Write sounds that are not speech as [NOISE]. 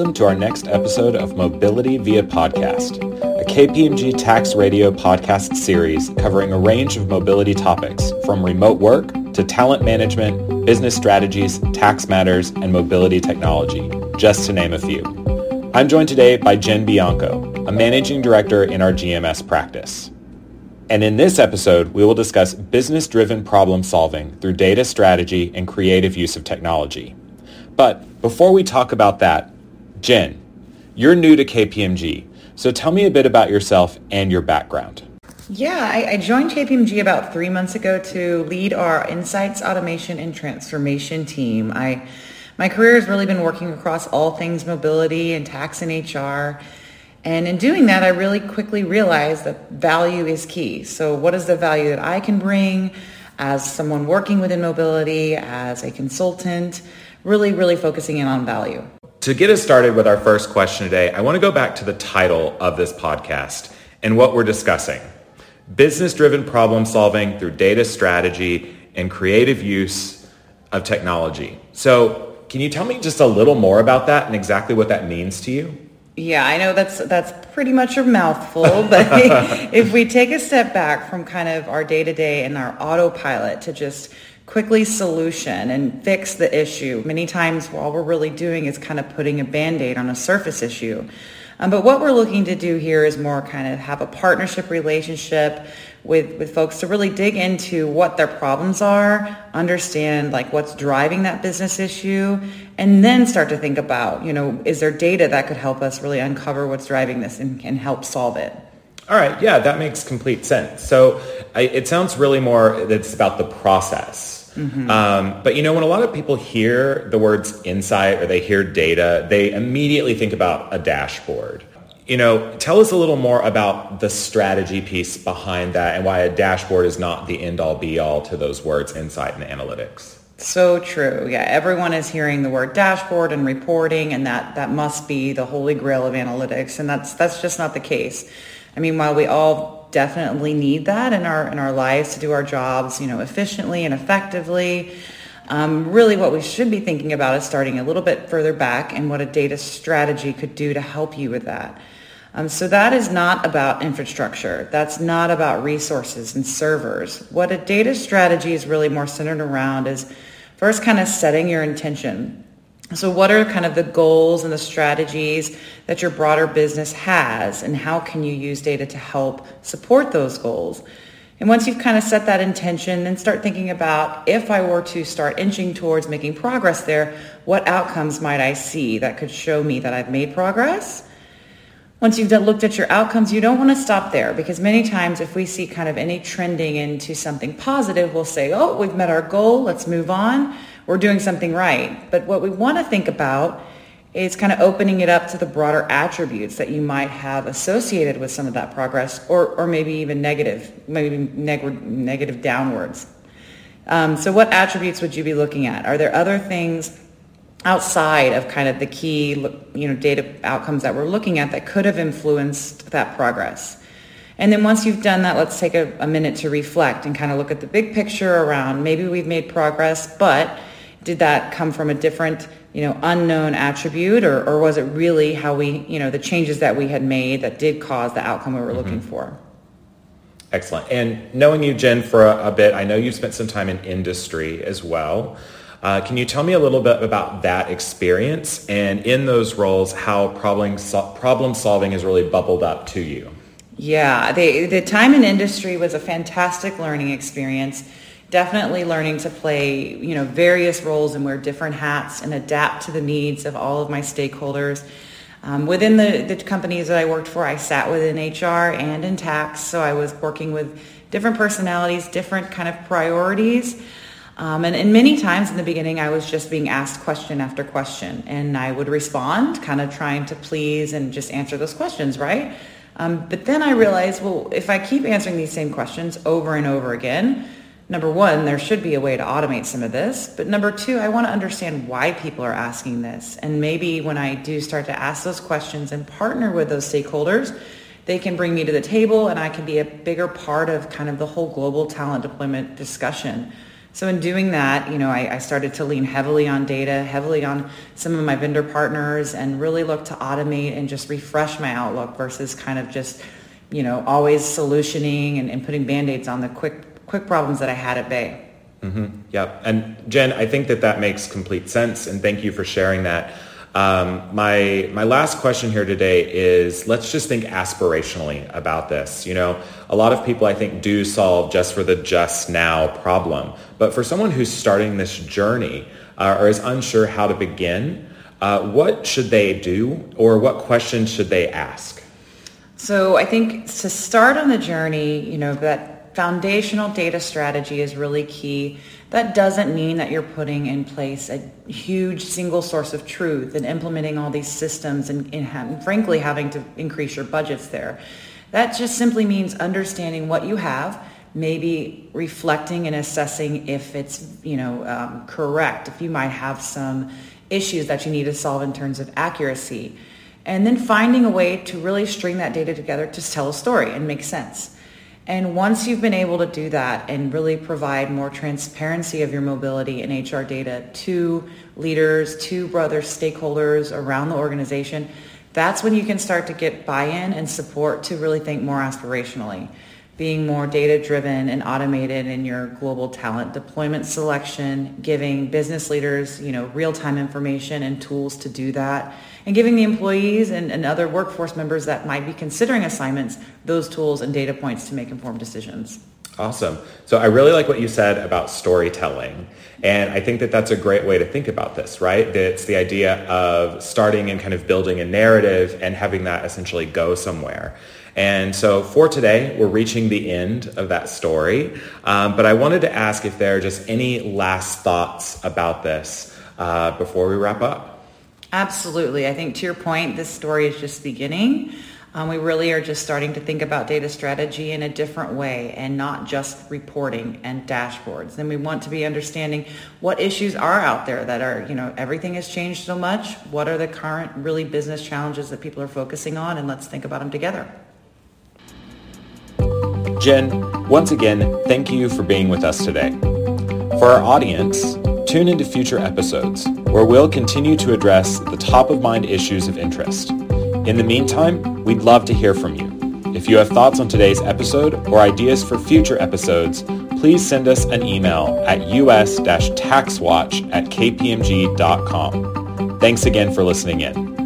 Welcome to our next episode of Mobility via Podcast, a KPMG Tax Radio podcast series covering a range of mobility topics from remote work to talent management, business strategies, tax matters, and mobility technology, just to name a few. I'm joined today by Jenn Bianco, a managing director in our GMS practice. And in this episode, we will discuss business-driven problem solving through data strategy and creative use of technology. But before we talk about that, Jenn, you're new to KPMG, so tell me a bit about yourself and your background. Yeah, I, I, joined KPMG about three months ago to lead our insights, automation, and transformation team. I, my career has really been working across all things mobility and tax and HR. And in doing that, I really quickly realized that value is key. So what is the value that I can bring as someone working within mobility, as a consultant, really, really focusing in on value. To get us started with our first question today, I want to go back to the title of this podcast and what we're discussing. Business-driven problem solving through data strategy and creative use of technology. So can you tell me just a little more about that and exactly what that means to you? Yeah, I know that's that's pretty much a mouthful, [LAUGHS] but if we take a step back from kind of our day-to-day and our autopilot to just quickly solution and fix the issue, many times all we're really doing is kind of putting a band-aid on a surface issue. Um, but what we're looking to do here is more kind of have a partnership relationship with, with folks to really dig into what their problems are, understand like what's driving that business issue, and then start to think about, you know, is there data that could help us really uncover what's driving this and, and help solve it? All right, yeah, that makes complete sense. So I, it sounds really more it's about the process. Mm-hmm. Um, but you know, when a lot of people hear the words insight or they hear data, they immediately think about a dashboard you know, tell us a little more about the strategy piece behind that and why a dashboard is not the end all be all to those words, insight and analytics. So true. Yeah, everyone is hearing the word dashboard and reporting and that that must be the holy grail of analytics and that's that's just not the case. I mean, while we all definitely need that in our in our lives to do our jobs, you know, efficiently and effectively, um, really what we should be thinking about is starting a little bit further back and what a data strategy could do to help you with that. Um, so that is not about infrastructure. That's not about resources and servers. What a data strategy is really more centered around is first kind of setting your intention. So what are kind of the goals and the strategies that your broader business has and how can you use data to help support those goals? And once you've kind of set that intention, then start thinking about if I were to start inching towards making progress there, what outcomes might I see that could show me that I've made progress? once you've looked at your outcomes, you don't want to stop there because many times if we see kind of any trending into something positive, we'll say, oh, we've met our goal, let's move on. We're doing something right. But what we want to think about is kind of opening it up to the broader attributes that you might have associated with some of that progress or, or maybe even negative, maybe neg- negative downwards. Um, so what attributes would you be looking at? Are there other things outside of kind of the key you know data outcomes that we're looking at that could have influenced that progress and then once you've done that let's take a, a, minute to reflect and kind of look at the big picture around maybe we've made progress but did that come from a different you know unknown attribute or, or was it really how we you know the changes that we had made that did cause the outcome we were mm-hmm. looking for excellent and knowing you jenn for a, a bit i know you've spent some time in industry as well uh, can you tell me a little bit about that experience and in those roles, how problem, problem solving has really bubbled up to you? Yeah, the, the time in industry was a fantastic learning experience. Definitely learning to play, you know, various roles and wear different hats and adapt to the needs of all of my stakeholders. Um, within the, the companies that I worked for, I sat within HR and in tax, so I was working with different personalities, different kind of priorities. Um, and, and many times in the beginning, I was just being asked question after question, and I would respond, kind of trying to please and just answer those questions, right? Um, but then I realized, well, if I keep answering these same questions over and over again, number one, there should be a way to automate some of this. But number two, I want to understand why people are asking this. And maybe when I do start to ask those questions and partner with those stakeholders, they can bring me to the table and I can be a bigger part of kind of the whole global talent deployment discussion. So in doing that, you know, I, I, started to lean heavily on data, heavily on some of my vendor partners, and really look to automate and just refresh my outlook versus kind of just, you know, always solutioning and, and putting band-aids on the quick quick problems that I had at Bay. Mm-hmm. Yep. And Jenn, I think that that makes complete sense, and thank you for sharing that. Um, my my last question here today is let's just think aspirationally about this. You know, a lot of people I think do solve just for the just now problem, but for someone who's starting this journey uh, or is unsure how to begin, uh, what should they do, or what questions should they ask? So I think to start on the journey, you know that foundational data strategy is really key that doesn't mean that you're putting in place a huge single source of truth and implementing all these systems and, and, frankly having to increase your budgets there. That just simply means understanding what you have, maybe reflecting and assessing if it's you know um, correct, if you might have some issues that you need to solve in terms of accuracy, and then finding a way to really string that data together to tell a story and make sense. And once you've been able to do that and really provide more transparency of your mobility and HR data to leaders, to other stakeholders around the organization, that's when you can start to get buy-in and support to really think more aspirationally being more data driven and automated in your global talent deployment selection, giving business leaders, you know, real-time information and tools to do that, and giving the employees and, and other workforce members that might be considering assignments those tools and data points to make informed decisions. Awesome. So I really like what you said about storytelling. And I think that that's a great way to think about this, right? It's the idea of starting and kind of building a narrative and having that essentially go somewhere. And so for today, we're reaching the end of that story. Um, but I wanted to ask if there are just any last thoughts about this uh, before we wrap up. Absolutely. I think to your point, this story is just beginning. Um, we really are just starting to think about data strategy in a different way and not just reporting and dashboards. And we want to be understanding what issues are out there that are, you know, everything has changed so much. What are the current really business challenges that people are focusing on? And let's think about them together. Jenn, once again, thank you for being with us today. For our audience, tune into future episodes where we'll continue to address the top of mind issues of interest. In the meantime, we'd love to hear from you. If you have thoughts on today's episode or ideas for future episodes, please send us an email at us-taxwatch at kpmg.com. Thanks again for listening in.